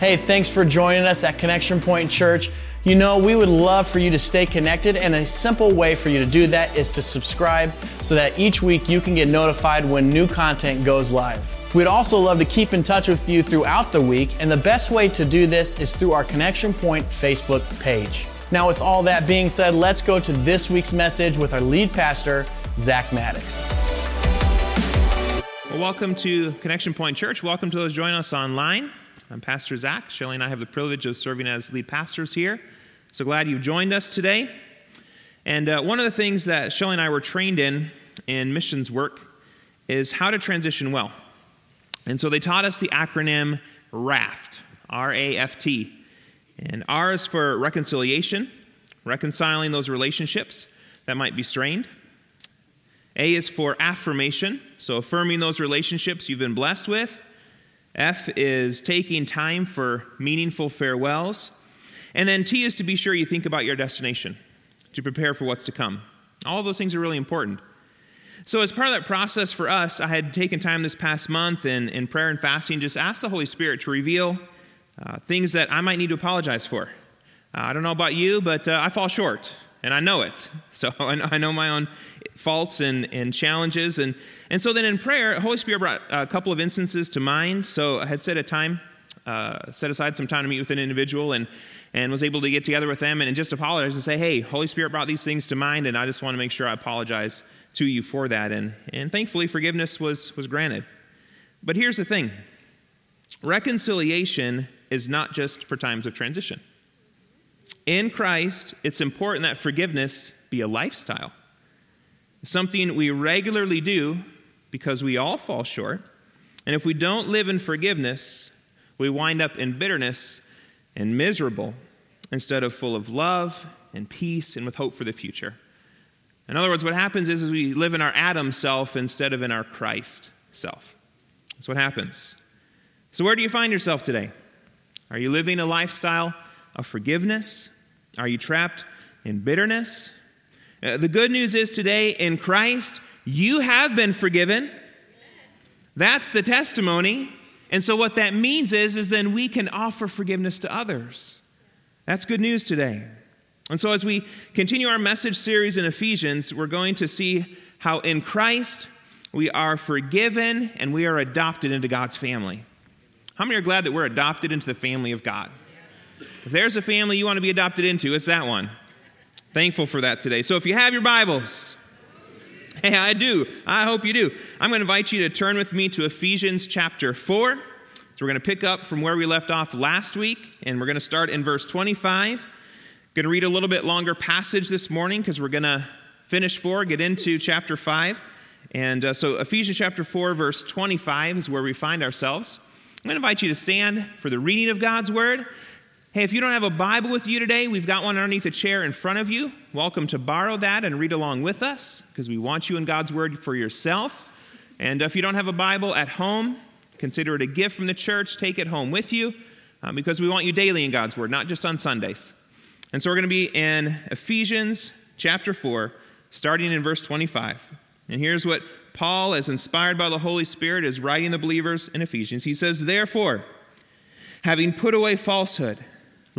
Hey, thanks for joining us at Connection Point Church. You know, we would love for you to stay connected, and a simple way for you to do that is to subscribe so that each week you can get notified when new content goes live. We'd also love to keep in touch with you throughout the week, and the best way to do this is through our Connection Point Facebook page. Now, with all that being said, let's go to this week's message with our lead pastor, Zach Maddox. Well, welcome to Connection Point Church. Welcome to those joining us online. I'm Pastor Zach. Shelly and I have the privilege of serving as lead pastors here. So glad you've joined us today. And uh, one of the things that Shelly and I were trained in in missions work is how to transition well. And so they taught us the acronym RAFT, R A F T. And R is for reconciliation, reconciling those relationships that might be strained. A is for affirmation, so affirming those relationships you've been blessed with. F is taking time for meaningful farewells. And then T is to be sure you think about your destination, to prepare for what's to come. All those things are really important. So, as part of that process for us, I had taken time this past month in, in prayer and fasting, just ask the Holy Spirit to reveal uh, things that I might need to apologize for. Uh, I don't know about you, but uh, I fall short, and I know it. So, I know my own faults and, and challenges. And, and so, then in prayer, Holy Spirit brought a couple of instances to mind. So, I had set a time, uh, set aside some time to meet with an individual, and and was able to get together with them and just apologize and say, hey, Holy Spirit brought these things to mind, and I just want to make sure I apologize to you for that. And, and thankfully, forgiveness was, was granted. But here's the thing reconciliation is not just for times of transition. In Christ, it's important that forgiveness be a lifestyle, something we regularly do because we all fall short. And if we don't live in forgiveness, we wind up in bitterness and miserable instead of full of love and peace and with hope for the future. In other words, what happens is, is we live in our Adam self instead of in our Christ self. That's what happens. So, where do you find yourself today? Are you living a lifestyle of forgiveness? Are you trapped in bitterness? Uh, the good news is today in Christ, you have been forgiven. That's the testimony. And so what that means is is then we can offer forgiveness to others. That's good news today. And so, as we continue our message series in Ephesians, we're going to see how in Christ we are forgiven and we are adopted into God's family. How many are glad that we're adopted into the family of God? If there's a family you want to be adopted into, it's that one. Thankful for that today. So, if you have your Bibles, hey, I do. I hope you do. I'm going to invite you to turn with me to Ephesians chapter 4. So, we're going to pick up from where we left off last week, and we're going to start in verse 25. Going to read a little bit longer passage this morning because we're going to finish 4, get into chapter 5. And uh, so, Ephesians chapter 4, verse 25 is where we find ourselves. I'm going to invite you to stand for the reading of God's word. Hey, if you don't have a Bible with you today, we've got one underneath a chair in front of you. Welcome to borrow that and read along with us because we want you in God's word for yourself. And if you don't have a Bible at home, consider it a gift from the church. Take it home with you uh, because we want you daily in God's word, not just on Sundays. And so we're going to be in Ephesians chapter 4, starting in verse 25. And here's what Paul, as inspired by the Holy Spirit, is writing the believers in Ephesians. He says, Therefore, having put away falsehood,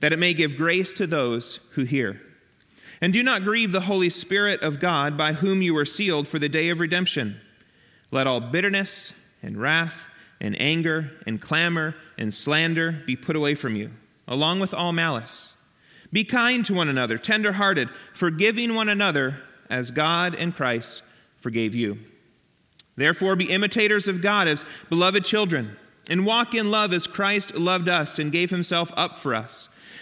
that it may give grace to those who hear. And do not grieve the Holy Spirit of God, by whom you were sealed for the day of redemption. Let all bitterness and wrath and anger and clamor and slander be put away from you along with all malice. Be kind to one another, tenderhearted, forgiving one another as God and Christ forgave you. Therefore, be imitators of God as beloved children, and walk in love as Christ loved us and gave himself up for us,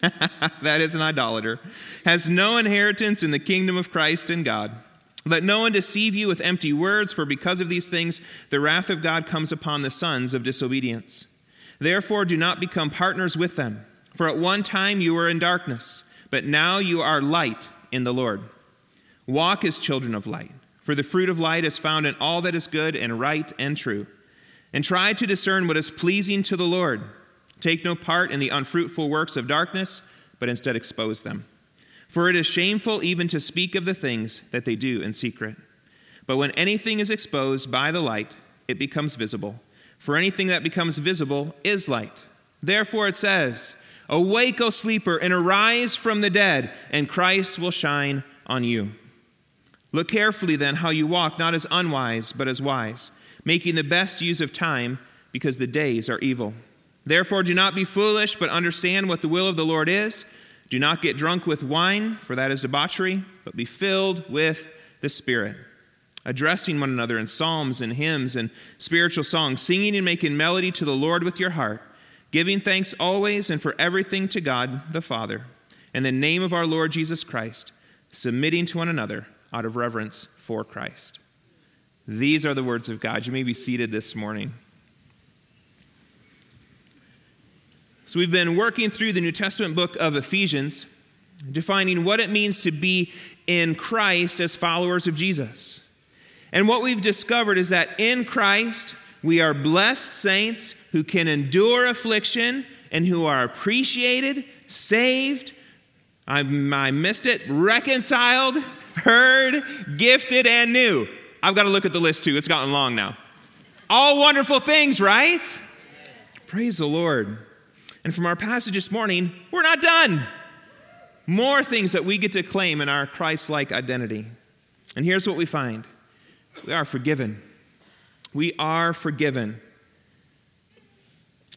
that is an idolater, has no inheritance in the kingdom of Christ and God. Let no one deceive you with empty words, for because of these things the wrath of God comes upon the sons of disobedience. Therefore, do not become partners with them. For at one time you were in darkness, but now you are light in the Lord. Walk as children of light, for the fruit of light is found in all that is good and right and true. And try to discern what is pleasing to the Lord. Take no part in the unfruitful works of darkness, but instead expose them. For it is shameful even to speak of the things that they do in secret. But when anything is exposed by the light, it becomes visible for anything that becomes visible is light. Therefore it says, Awake, O sleeper, and arise from the dead, and Christ will shine on you. Look carefully then how you walk, not as unwise, but as wise, making the best use of time, because the days are evil. Therefore do not be foolish, but understand what the will of the Lord is. Do not get drunk with wine, for that is debauchery, but be filled with the Spirit addressing one another in psalms and hymns and spiritual songs, singing and making melody to the Lord with your heart, giving thanks always and for everything to God the Father, in the name of our Lord Jesus Christ, submitting to one another out of reverence for Christ. These are the words of God. You may be seated this morning. So, we've been working through the New Testament book of Ephesians, defining what it means to be in Christ as followers of Jesus. And what we've discovered is that in Christ, we are blessed saints who can endure affliction and who are appreciated, saved, I, I missed it, reconciled, heard, gifted, and new. I've got to look at the list too, it's gotten long now. All wonderful things, right? Praise the Lord. And from our passage this morning, we're not done. More things that we get to claim in our Christ like identity. And here's what we find we are forgiven. We are forgiven.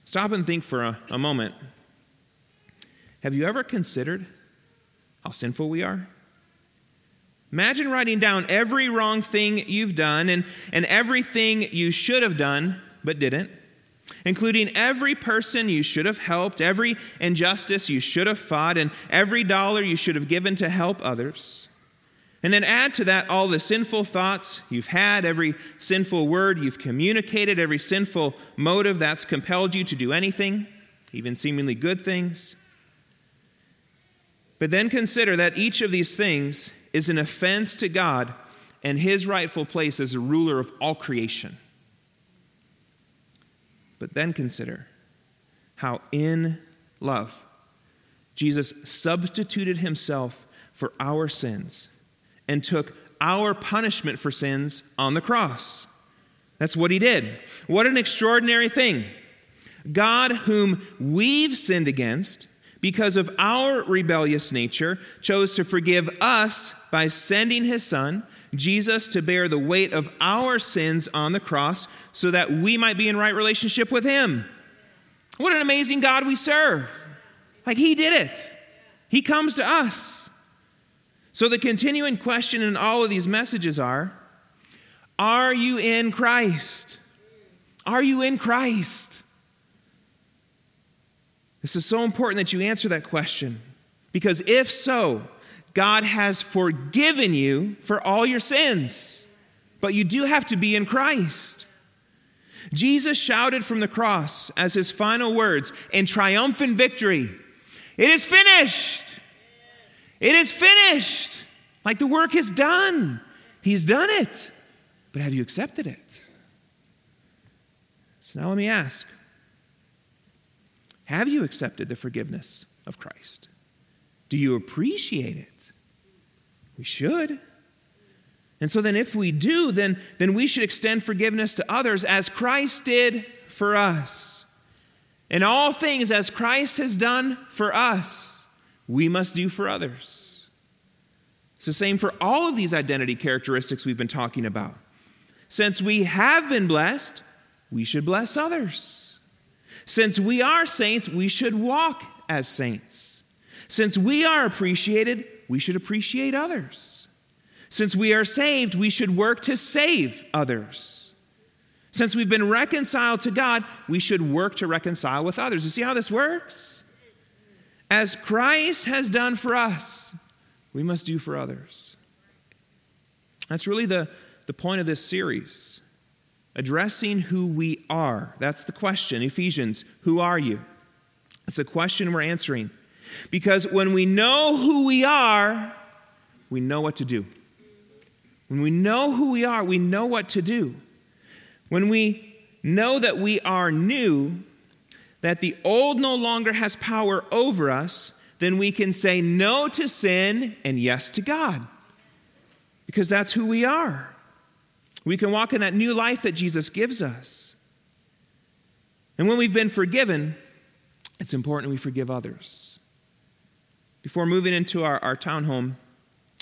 Stop and think for a, a moment. Have you ever considered how sinful we are? Imagine writing down every wrong thing you've done and, and everything you should have done but didn't, including every person you should have helped, every injustice you should have fought, and every dollar you should have given to help others. And then add to that all the sinful thoughts you've had, every sinful word you've communicated, every sinful motive that's compelled you to do anything, even seemingly good things. But then consider that each of these things is an offense to God and his rightful place as a ruler of all creation. But then consider how in love Jesus substituted himself for our sins and took our punishment for sins on the cross. That's what he did. What an extraordinary thing. God, whom we've sinned against because of our rebellious nature, chose to forgive us by sending his son, Jesus, to bear the weight of our sins on the cross so that we might be in right relationship with him. What an amazing God we serve. Like he did it, he comes to us. So, the continuing question in all of these messages are Are you in Christ? Are you in Christ? This is so important that you answer that question because if so, God has forgiven you for all your sins, but you do have to be in Christ. Jesus shouted from the cross as his final words in triumphant victory It is finished! It is finished. Like the work is done. He's done it. But have you accepted it? So now let me ask Have you accepted the forgiveness of Christ? Do you appreciate it? We should. And so then, if we do, then, then we should extend forgiveness to others as Christ did for us. In all things, as Christ has done for us we must do for others. It's the same for all of these identity characteristics we've been talking about. Since we have been blessed, we should bless others. Since we are saints, we should walk as saints. Since we are appreciated, we should appreciate others. Since we are saved, we should work to save others. Since we've been reconciled to God, we should work to reconcile with others. You see how this works? As Christ has done for us, we must do for others. That's really the, the point of this series addressing who we are. That's the question. Ephesians, who are you? It's a question we're answering. Because when we know who we are, we know what to do. When we know who we are, we know what to do. When we know that we are new, that the old no longer has power over us, then we can say no to sin and yes to God. Because that's who we are. We can walk in that new life that Jesus gives us. And when we've been forgiven, it's important we forgive others. Before moving into our, our townhome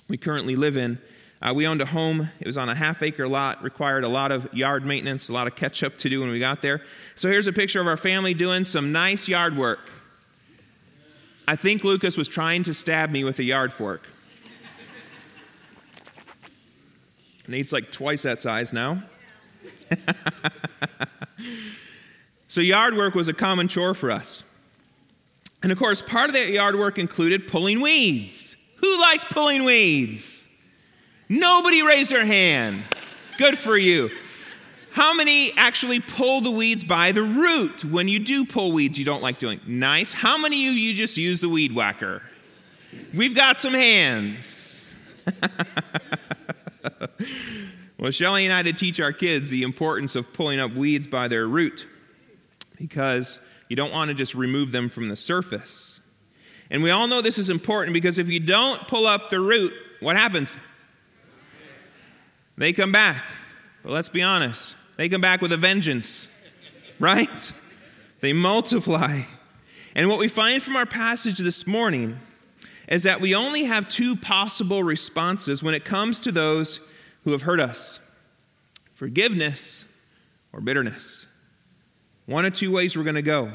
we currently live in, uh, we owned a home. It was on a half acre lot, required a lot of yard maintenance, a lot of catch up to do when we got there. So here's a picture of our family doing some nice yard work. I think Lucas was trying to stab me with a yard fork. Nate's like twice that size now. so, yard work was a common chore for us. And of course, part of that yard work included pulling weeds. Who likes pulling weeds? Nobody raised their hand. Good for you. How many actually pull the weeds by the root when you do pull weeds you don't like doing? Nice. How many of you just use the weed whacker? We've got some hands. well, Shelly and I did teach our kids the importance of pulling up weeds by their root because you don't want to just remove them from the surface. And we all know this is important because if you don't pull up the root, what happens? They come back. But let's be honest, they come back with a vengeance, right? They multiply. And what we find from our passage this morning is that we only have two possible responses when it comes to those who have hurt us forgiveness or bitterness. One of two ways we're going to go.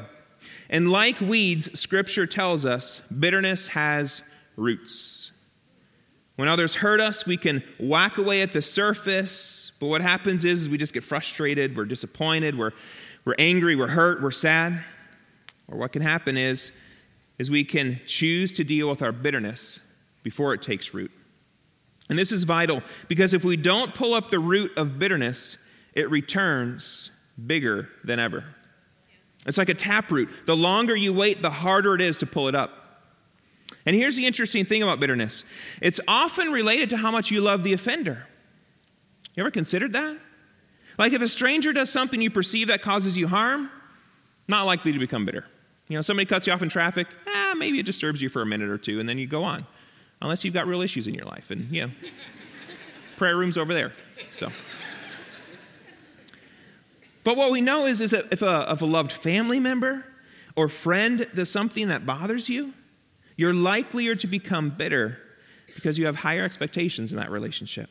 And like weeds, Scripture tells us bitterness has roots. When others hurt us, we can whack away at the surface, but what happens is we just get frustrated, we're disappointed, we're, we're angry, we're hurt, we're sad. Or what can happen is is we can choose to deal with our bitterness before it takes root. And this is vital because if we don't pull up the root of bitterness, it returns bigger than ever. It's like a taproot. The longer you wait, the harder it is to pull it up. And here's the interesting thing about bitterness it's often related to how much you love the offender. You ever considered that? Like if a stranger does something you perceive that causes you harm, not likely to become bitter. You know, somebody cuts you off in traffic, eh, maybe it disturbs you for a minute or two, and then you go on. Unless you've got real issues in your life. And, know, prayer room's over there. So. But what we know is, is that if a, if a loved family member or friend does something that bothers you, you're likelier to become bitter because you have higher expectations in that relationship.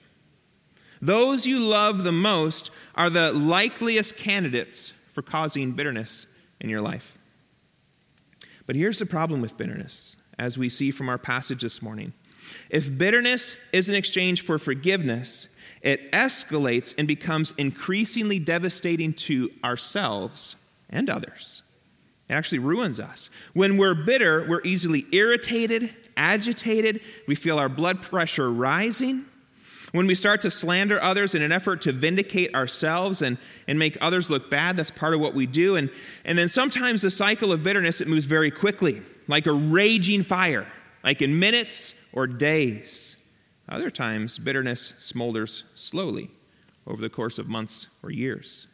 Those you love the most are the likeliest candidates for causing bitterness in your life. But here's the problem with bitterness, as we see from our passage this morning. If bitterness is an exchange for forgiveness, it escalates and becomes increasingly devastating to ourselves and others. It actually ruins us. When we're bitter, we're easily irritated, agitated, we feel our blood pressure rising. When we start to slander others in an effort to vindicate ourselves and, and make others look bad, that's part of what we do. And, and then sometimes the cycle of bitterness, it moves very quickly, like a raging fire, like in minutes or days. Other times, bitterness smolders slowly over the course of months or years.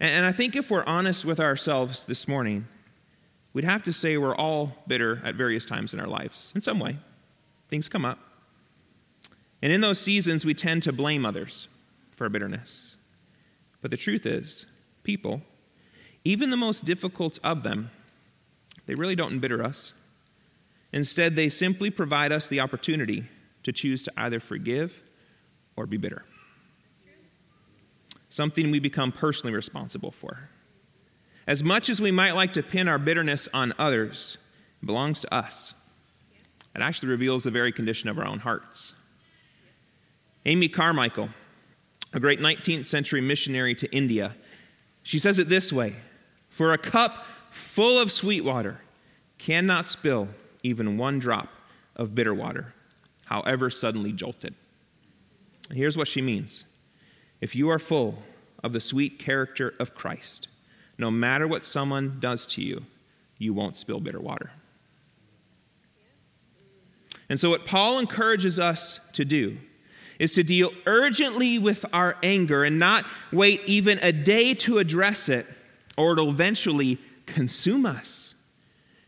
And, I think if we're honest with ourselves this morning, we'd have to say we're all bitter at various times in our lives, in some way. Things come up. And in those seasons, we tend to blame others for our bitterness. But the truth is, people, even the most difficult of them, they really don't embitter us. Instead, they simply provide us the opportunity to choose to either forgive or be bitter. Something we become personally responsible for. As much as we might like to pin our bitterness on others, it belongs to us. It actually reveals the very condition of our own hearts. Amy Carmichael, a great 19th century missionary to India, she says it this way For a cup full of sweet water cannot spill even one drop of bitter water, however suddenly jolted. Here's what she means If you are full of the sweet character of Christ, no matter what someone does to you, you won't spill bitter water. And so, what Paul encourages us to do is to deal urgently with our anger and not wait even a day to address it, or it'll eventually consume us.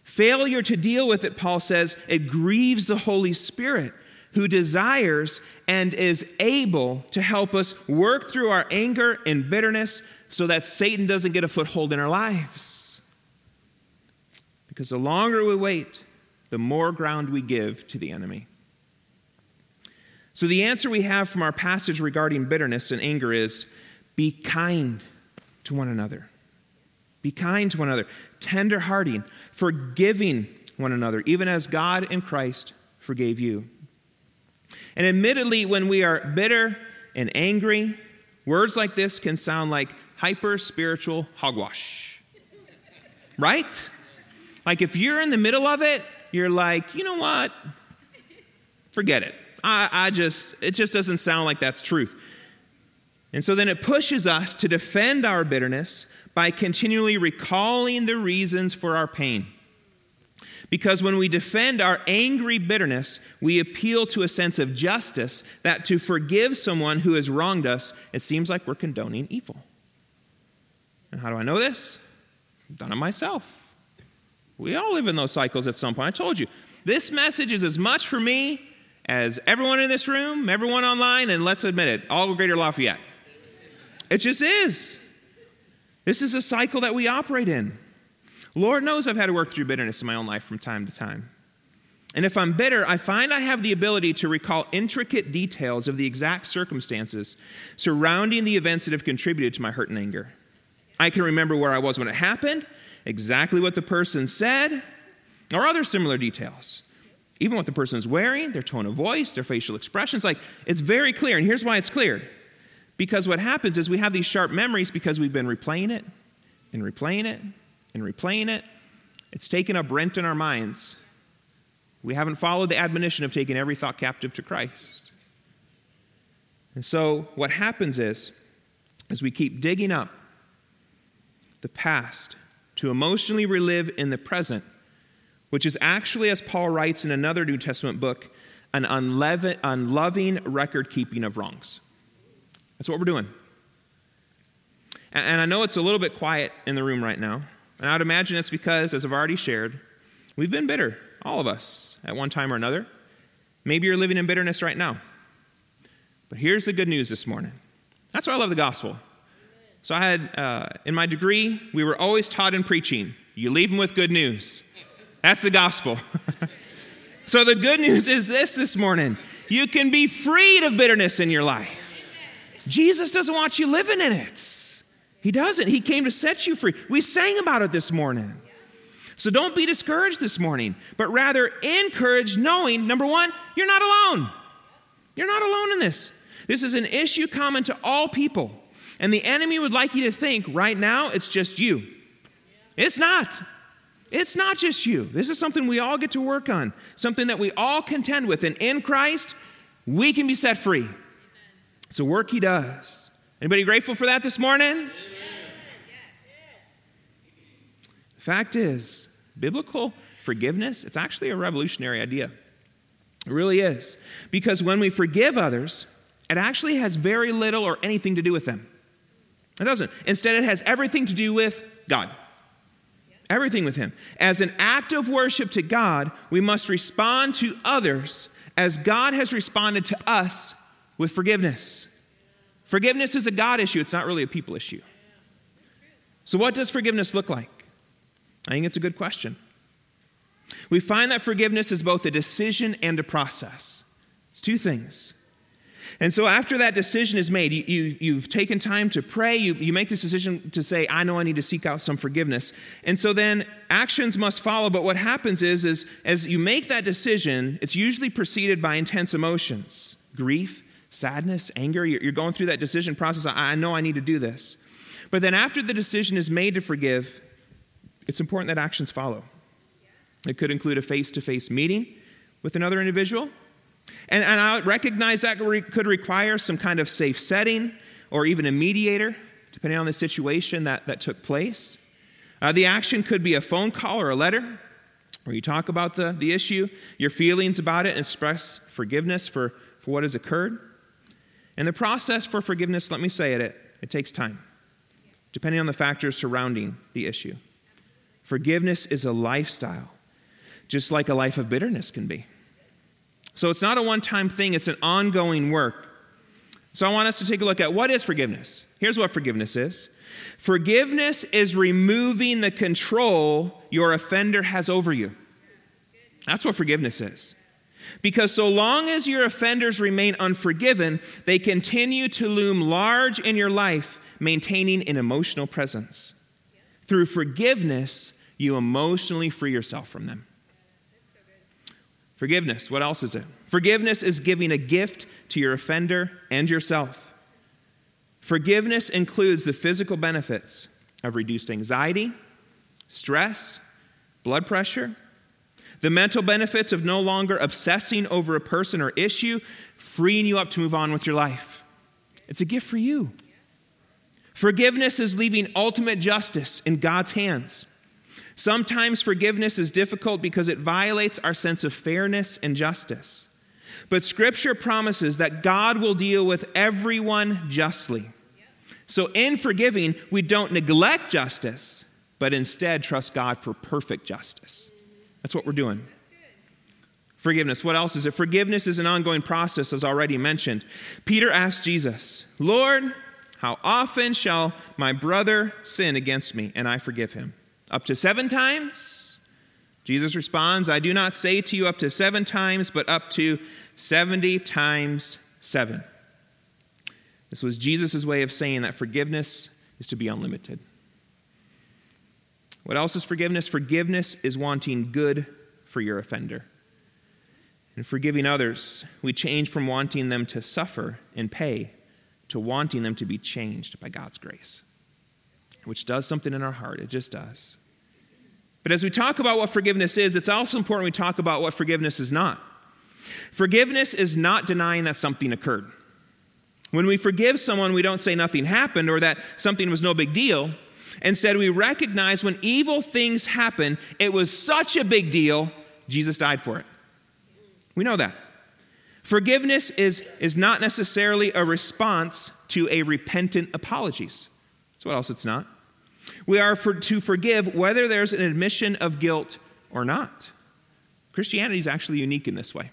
Failure to deal with it, Paul says, it grieves the Holy Spirit who desires and is able to help us work through our anger and bitterness so that Satan doesn't get a foothold in our lives. Because the longer we wait, the more ground we give to the enemy. So, the answer we have from our passage regarding bitterness and anger is be kind to one another. Be kind to one another, tender-hearted, forgiving one another, even as God in Christ forgave you. And admittedly, when we are bitter and angry, words like this can sound like hyper spiritual hogwash. Right? Like if you're in the middle of it, you're like, you know what? Forget it. I, I just, it just doesn't sound like that's truth. And so then it pushes us to defend our bitterness by continually recalling the reasons for our pain. Because when we defend our angry bitterness, we appeal to a sense of justice that to forgive someone who has wronged us, it seems like we're condoning evil. And how do I know this? I've done it myself. We all live in those cycles at some point. I told you, this message is as much for me as everyone in this room, everyone online, and let's admit it, all Greater Lafayette. It just is. This is a cycle that we operate in. Lord knows I've had to work through bitterness in my own life from time to time. And if I'm bitter, I find I have the ability to recall intricate details of the exact circumstances surrounding the events that have contributed to my hurt and anger. I can remember where I was when it happened, exactly what the person said, or other similar details. Even what the person is wearing, their tone of voice, their facial expressions. Like, it's very clear. And here's why it's clear. Because what happens is we have these sharp memories because we've been replaying it and replaying it and replaying it. It's taken up rent in our minds. We haven't followed the admonition of taking every thought captive to Christ. And so what happens is, as we keep digging up the past to emotionally relive in the present, which is actually, as Paul writes in another New Testament book, an unloving record keeping of wrongs. That's what we're doing. And I know it's a little bit quiet in the room right now. And I'd imagine it's because, as I've already shared, we've been bitter, all of us, at one time or another. Maybe you're living in bitterness right now. But here's the good news this morning. That's why I love the gospel. So I had, uh, in my degree, we were always taught in preaching you leave them with good news. That's the gospel. so the good news is this this morning you can be freed of bitterness in your life. Jesus doesn't want you living in it. He doesn't. He came to set you free. We sang about it this morning. So don't be discouraged this morning, but rather encouraged, knowing number one, you're not alone. You're not alone in this. This is an issue common to all people. And the enemy would like you to think right now it's just you. It's not. It's not just you. This is something we all get to work on, something that we all contend with. And in Christ, we can be set free. It's a work he does. Anybody grateful for that this morning? The fact is, biblical forgiveness, it's actually a revolutionary idea. It really is. Because when we forgive others, it actually has very little or anything to do with them. It doesn't. Instead, it has everything to do with God. Everything with Him. As an act of worship to God, we must respond to others as God has responded to us with forgiveness. Forgiveness is a God issue, it's not really a people issue. So, what does forgiveness look like? I think it's a good question. We find that forgiveness is both a decision and a process. It's two things. And so, after that decision is made, you, you, have taken time to pray, you, you make this decision to say, I know I need to seek out some forgiveness. And so, then actions must follow. But what happens is, is as you make that decision, it's usually preceded by intense emotions grief, sadness, anger. You're, going through that decision process. I, know I need to do this. But then, after the decision is made to forgive, it's important that actions follow. It could include a face to face meeting with another individual and, and I recognize that could require some kind of safe setting or even a mediator, depending on the situation that, that took place. Uh, the action could be a phone call or a letter where you talk about the, the issue, your feelings about it, and express forgiveness for, for what has occurred. And the process for forgiveness, let me say it, it, takes time, depending on the factors surrounding the issue. Forgiveness is a lifestyle, just like a life of bitterness can be. So it's not a one time thing, it's an ongoing work. So I want us to take a look at what is forgiveness. Here's what forgiveness is forgiveness is removing the control your offender has over you. That's what forgiveness is. Because so long as your offenders remain unforgiven, they continue to loom large in your life, maintaining an emotional presence. Through forgiveness, you emotionally free yourself from them. Forgiveness, what else is it? Forgiveness is giving a gift to your offender and yourself. Forgiveness includes the physical benefits of reduced anxiety, stress, blood pressure, the mental benefits of no longer obsessing over a person or issue, freeing you up to move on with your life. It's a gift for you. Forgiveness is leaving ultimate justice in God's hands. Sometimes forgiveness is difficult because it violates our sense of fairness and justice. But Scripture promises that God will deal with everyone justly. So, in forgiving, we don't neglect justice, but instead trust God for perfect justice. That's what we're doing. Forgiveness. What else is it? Forgiveness is an ongoing process, as already mentioned. Peter asked Jesus, Lord, how often shall my brother sin against me and I forgive him? Up to seven times? Jesus responds, I do not say to you up to seven times, but up to 70 times seven. This was Jesus' way of saying that forgiveness is to be unlimited. What else is forgiveness? Forgiveness is wanting good for your offender. In forgiving others, we change from wanting them to suffer and pay to wanting them to be changed by God's grace, which does something in our heart. It just does. But as we talk about what forgiveness is, it's also important we talk about what forgiveness is not. Forgiveness is not denying that something occurred. When we forgive someone, we don't say nothing happened or that something was no big deal. Instead, we recognize when evil things happen, it was such a big deal, Jesus died for it. We know that. Forgiveness is, is not necessarily a response to a repentant apologies. That's what else it's not. We are for, to forgive whether there's an admission of guilt or not. Christianity is actually unique in this way.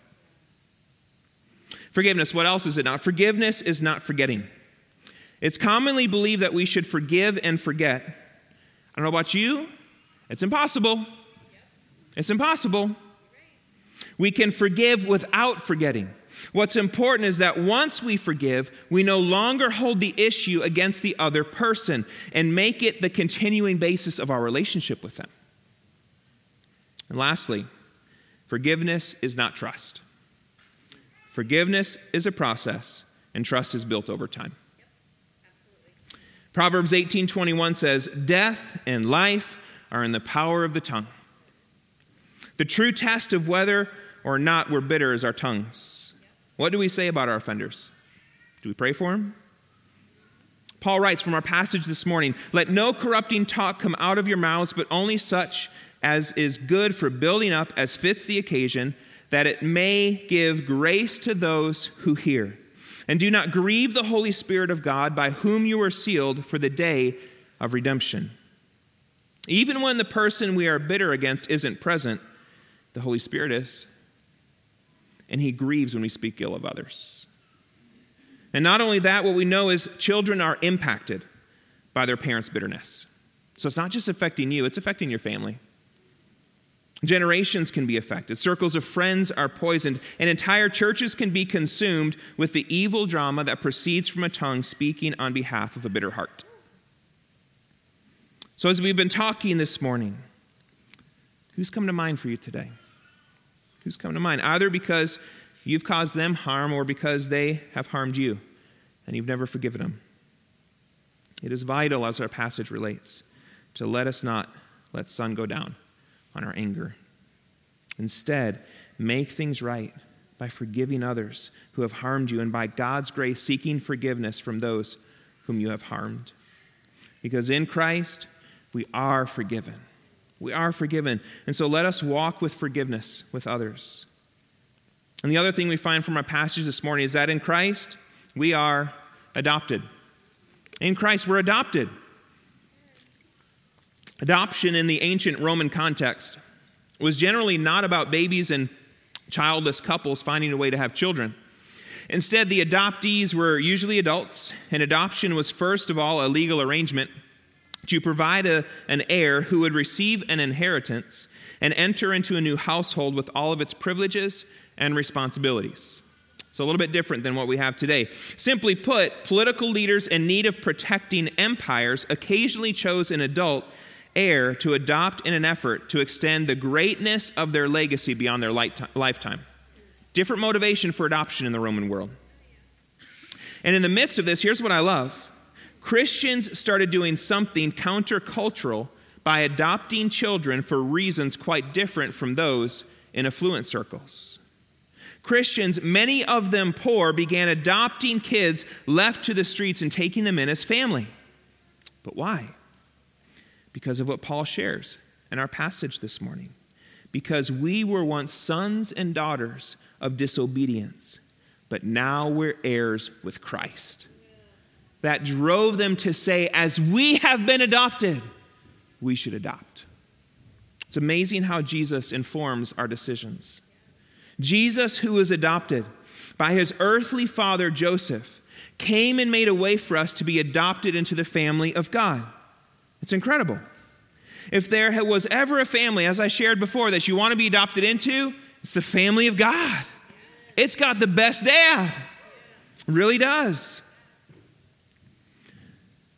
Forgiveness, what else is it not? Forgiveness is not forgetting. It's commonly believed that we should forgive and forget. I don't know about you, it's impossible. It's impossible. We can forgive without forgetting. What's important is that once we forgive, we no longer hold the issue against the other person and make it the continuing basis of our relationship with them. And lastly, forgiveness is not trust. Forgiveness is a process, and trust is built over time. Proverbs 18:21 says, "Death and life are in the power of the tongue." The true test of whether or not we're bitter is our tongues. What do we say about our offenders? Do we pray for them? Paul writes from our passage this morning Let no corrupting talk come out of your mouths, but only such as is good for building up as fits the occasion, that it may give grace to those who hear. And do not grieve the Holy Spirit of God, by whom you are sealed for the day of redemption. Even when the person we are bitter against isn't present, the Holy Spirit is and he grieves when we speak ill of others. And not only that, what we know is children are impacted by their parents' bitterness. So it's not just affecting you, it's affecting your family. Generations can be affected, circles of friends are poisoned, and entire churches can be consumed with the evil drama that proceeds from a tongue speaking on behalf of a bitter heart. So, as we've been talking this morning, who's come to mind for you today? Who's come to mind? Either because you've caused them harm or because they have harmed you and you've never forgiven them. It is vital, as our passage relates, to let us not let sun go down on our anger. Instead, make things right by forgiving others who have harmed you and by God's grace seeking forgiveness from those whom you have harmed. Because in Christ, we are forgiven. We are forgiven. And so let us walk with forgiveness with others. And the other thing we find from our passage this morning is that in Christ, we are adopted. In Christ, we're adopted. Adoption in the ancient Roman context was generally not about babies and childless couples finding a way to have children. Instead, the adoptees were usually adults, and adoption was first of all a legal arrangement to provide a, an heir who would receive an inheritance and enter into a new household with all of its privileges and responsibilities. So, a little bit different than what we have today. Simply put, political leaders in need of protecting empires occasionally chose an adult heir to adopt in an effort to extend the greatness of their legacy beyond their lifetime. Different motivation for adoption in the Roman world. And in the midst of this, here's what I love Christians started doing something countercultural by adopting children for reasons quite different from those in affluent circles. Christians, many of them poor, began adopting kids left to the streets and taking them in as family. But why? Because of what Paul shares in our passage this morning. Because we were once sons and daughters of disobedience, but now we're heirs with Christ. That drove them to say, as we have been adopted, we should adopt. It's amazing how Jesus informs our decisions. Jesus, who was adopted by his earthly father Joseph, came and made a way for us to be adopted into the family of God. It's incredible. If there was ever a family, as I shared before, that you want to be adopted into, it's the family of God. It's got the best dad. It really does.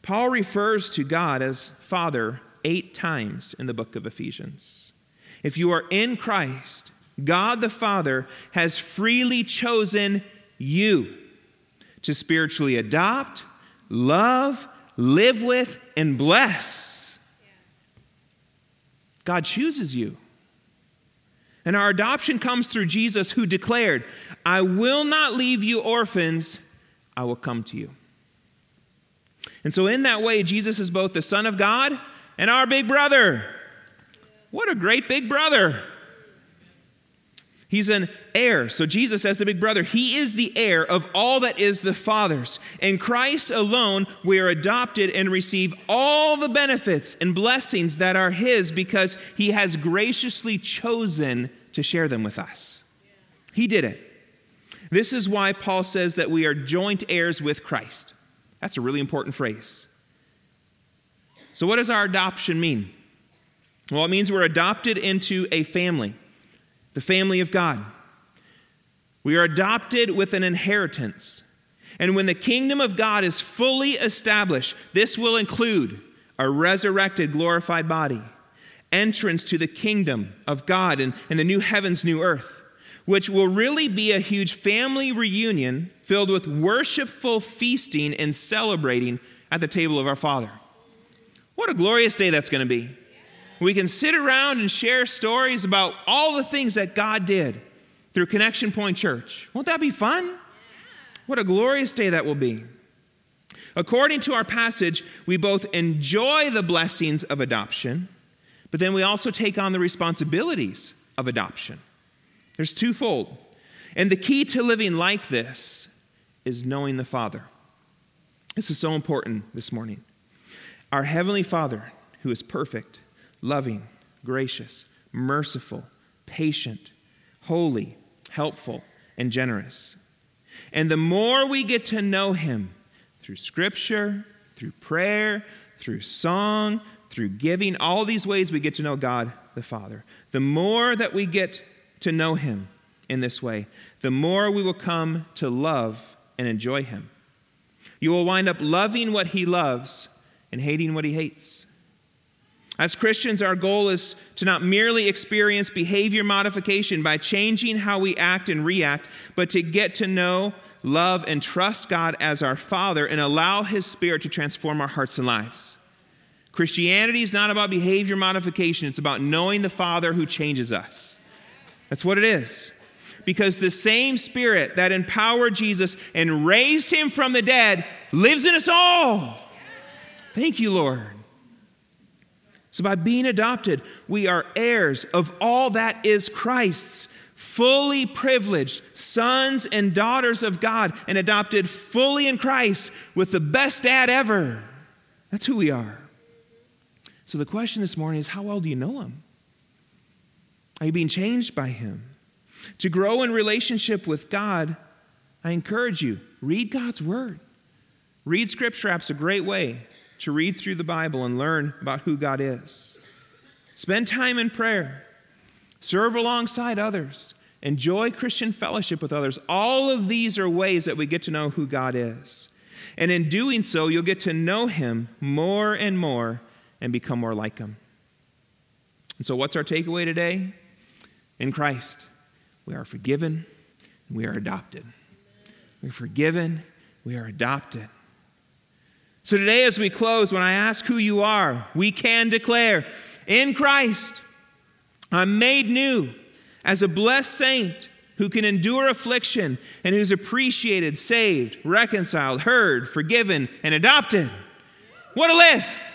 Paul refers to God as Father eight times in the book of Ephesians. If you are in Christ, God the Father has freely chosen you to spiritually adopt, love, live with, and bless. God chooses you. And our adoption comes through Jesus, who declared, I will not leave you orphans, I will come to you. And so, in that way, Jesus is both the Son of God and our big brother. What a great big brother! He's an heir. So Jesus, as the big brother, he is the heir of all that is the Father's. In Christ alone, we are adopted and receive all the benefits and blessings that are his because he has graciously chosen to share them with us. He did it. This is why Paul says that we are joint heirs with Christ. That's a really important phrase. So, what does our adoption mean? Well, it means we're adopted into a family the family of God. We are adopted with an inheritance. And when the kingdom of God is fully established, this will include a resurrected, glorified body, entrance to the kingdom of God and, and the new heavens, new earth, which will really be a huge family reunion filled with worshipful feasting and celebrating at the table of our Father. What a glorious day that's going to be. We can sit around and share stories about all the things that God did through Connection Point Church. Won't that be fun? What a glorious day that will be. According to our passage, we both enjoy the blessings of adoption, but then we also take on the responsibilities of adoption. There's twofold. And the key to living like this is knowing the Father. This is so important this morning. Our Heavenly Father, who is perfect, loving, gracious, merciful, patient, holy, helpful, and generous. And the more we get to know Him through Scripture, through prayer, through song, through giving, all these ways we get to know God the Father, the more that we get to know Him in this way, the more we will come to love and enjoy Him. You will wind up loving what He loves and hating what He hates. As Christians, our goal is to not merely experience behavior modification by changing how we act and react, but to get to know, love, and trust God as our Father and allow His Spirit to transform our hearts and lives. Christianity is not about behavior modification, it's about knowing the Father who changes us. That's what it is. Because the same Spirit that empowered Jesus and raised him from the dead lives in us all. Thank you, Lord. So, by being adopted, we are heirs of all that is Christ's, fully privileged sons and daughters of God, and adopted fully in Christ with the best dad ever. That's who we are. So, the question this morning is how well do you know Him? Are you being changed by Him? To grow in relationship with God, I encourage you read God's Word. Read Scripture app's a great way to read through the Bible and learn about who God is. Spend time in prayer, serve alongside others, enjoy Christian fellowship with others. All of these are ways that we get to know who God is. And in doing so, you'll get to know Him more and more and become more like Him. And so, what's our takeaway today? In Christ, we are forgiven and we are adopted. We're forgiven, we are adopted. So today, as we close, when I ask who you are, we can declare in Christ, I'm made new as a blessed saint who can endure affliction and who's appreciated, saved, reconciled, heard, forgiven, and adopted. What a list!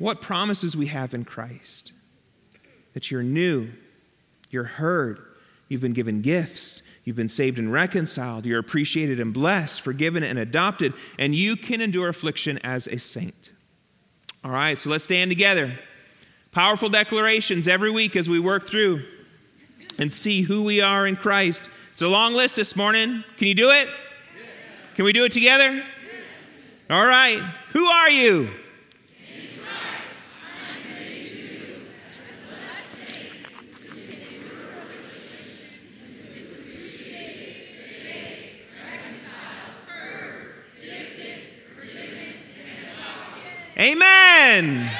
What promises we have in Christ that you're new, you're heard, you've been given gifts, You've been saved and reconciled. You're appreciated and blessed, forgiven and adopted, and you can endure affliction as a saint. All right, so let's stand together. Powerful declarations every week as we work through and see who we are in Christ. It's a long list this morning. Can you do it? Can we do it together? All right. Who are you? Amen.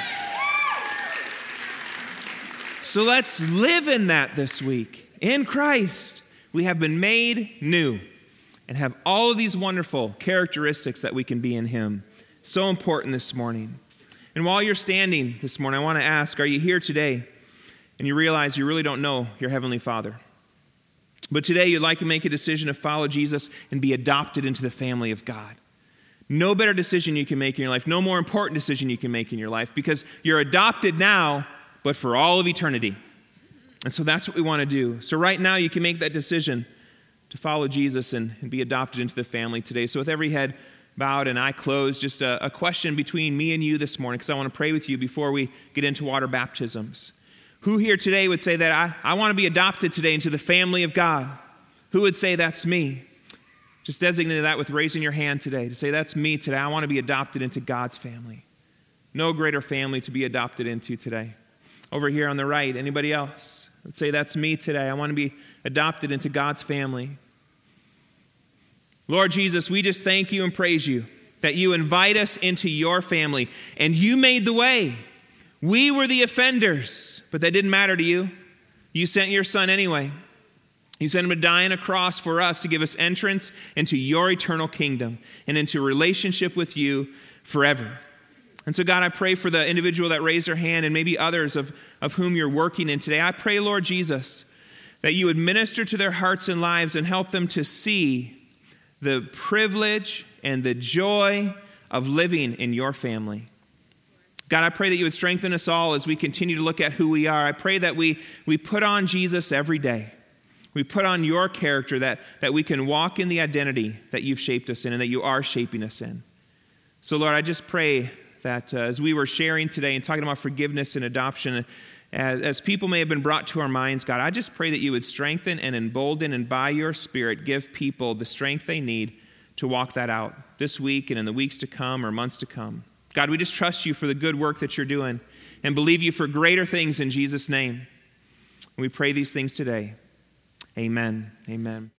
So let's live in that this week. In Christ, we have been made new and have all of these wonderful characteristics that we can be in Him. So important this morning. And while you're standing this morning, I want to ask are you here today and you realize you really don't know your Heavenly Father? But today you'd like to make a decision to follow Jesus and be adopted into the family of God. No better decision you can make in your life, no more important decision you can make in your life because you're adopted now, but for all of eternity. And so that's what we want to do. So, right now, you can make that decision to follow Jesus and, and be adopted into the family today. So, with every head bowed and eye closed, just a, a question between me and you this morning because I want to pray with you before we get into water baptisms. Who here today would say that I, I want to be adopted today into the family of God? Who would say that's me? Just designate that with raising your hand today to say, That's me today. I want to be adopted into God's family. No greater family to be adopted into today. Over here on the right, anybody else? Let's say, That's me today. I want to be adopted into God's family. Lord Jesus, we just thank you and praise you that you invite us into your family and you made the way. We were the offenders, but that didn't matter to you. You sent your son anyway. You sent him to die on a cross for us to give us entrance into your eternal kingdom and into relationship with you forever. And so, God, I pray for the individual that raised their hand and maybe others of, of whom you're working in today. I pray, Lord Jesus, that you would minister to their hearts and lives and help them to see the privilege and the joy of living in your family. God, I pray that you would strengthen us all as we continue to look at who we are. I pray that we, we put on Jesus every day. We put on your character that, that we can walk in the identity that you've shaped us in and that you are shaping us in. So, Lord, I just pray that uh, as we were sharing today and talking about forgiveness and adoption, as, as people may have been brought to our minds, God, I just pray that you would strengthen and embolden and by your Spirit give people the strength they need to walk that out this week and in the weeks to come or months to come. God, we just trust you for the good work that you're doing and believe you for greater things in Jesus' name. We pray these things today. Amen. Amen.